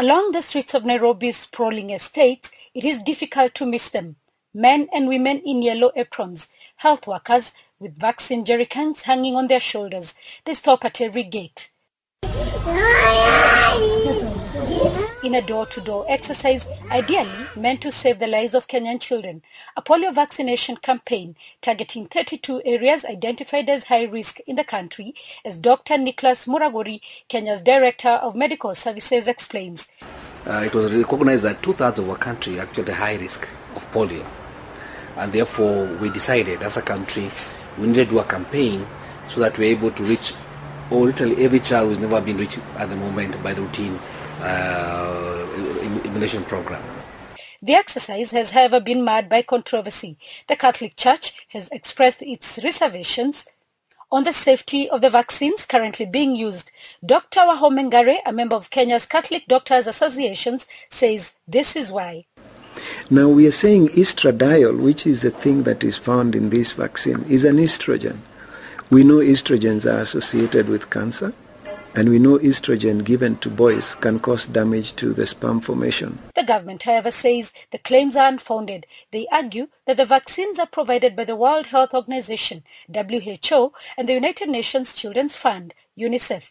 Along the streets of Nairobi's sprawling estates, it is difficult to miss them. Men and women in yellow aprons, health workers with vaccine jerrycans hanging on their shoulders. They stop at every gate. In a door-to-door exercise ideally meant to save the lives of Kenyan children, a polio vaccination campaign targeting 32 areas identified as high risk in the country, as Dr. Nicholas Muraguri, Kenya's Director of Medical Services, explains. Uh, it was recognized that two-thirds of our country are actually at high risk of polio. And therefore, we decided as a country we needed to do a campaign so that we're able to reach or literally every child who's never been reached at the moment by the routine uh, immunization program. The exercise has, however, been marred by controversy. The Catholic Church has expressed its reservations on the safety of the vaccines currently being used. Dr. Wahome Ngare, a member of Kenya's Catholic Doctors Associations, says this is why. Now we are saying estradiol, which is a thing that is found in this vaccine, is an estrogen. We know estrogens are associated with cancer, and we know estrogen given to boys can cause damage to the sperm formation. The government, however, says the claims are unfounded. They argue that the vaccines are provided by the World Health Organization, WHO, and the United Nations Children's Fund, UNICEF.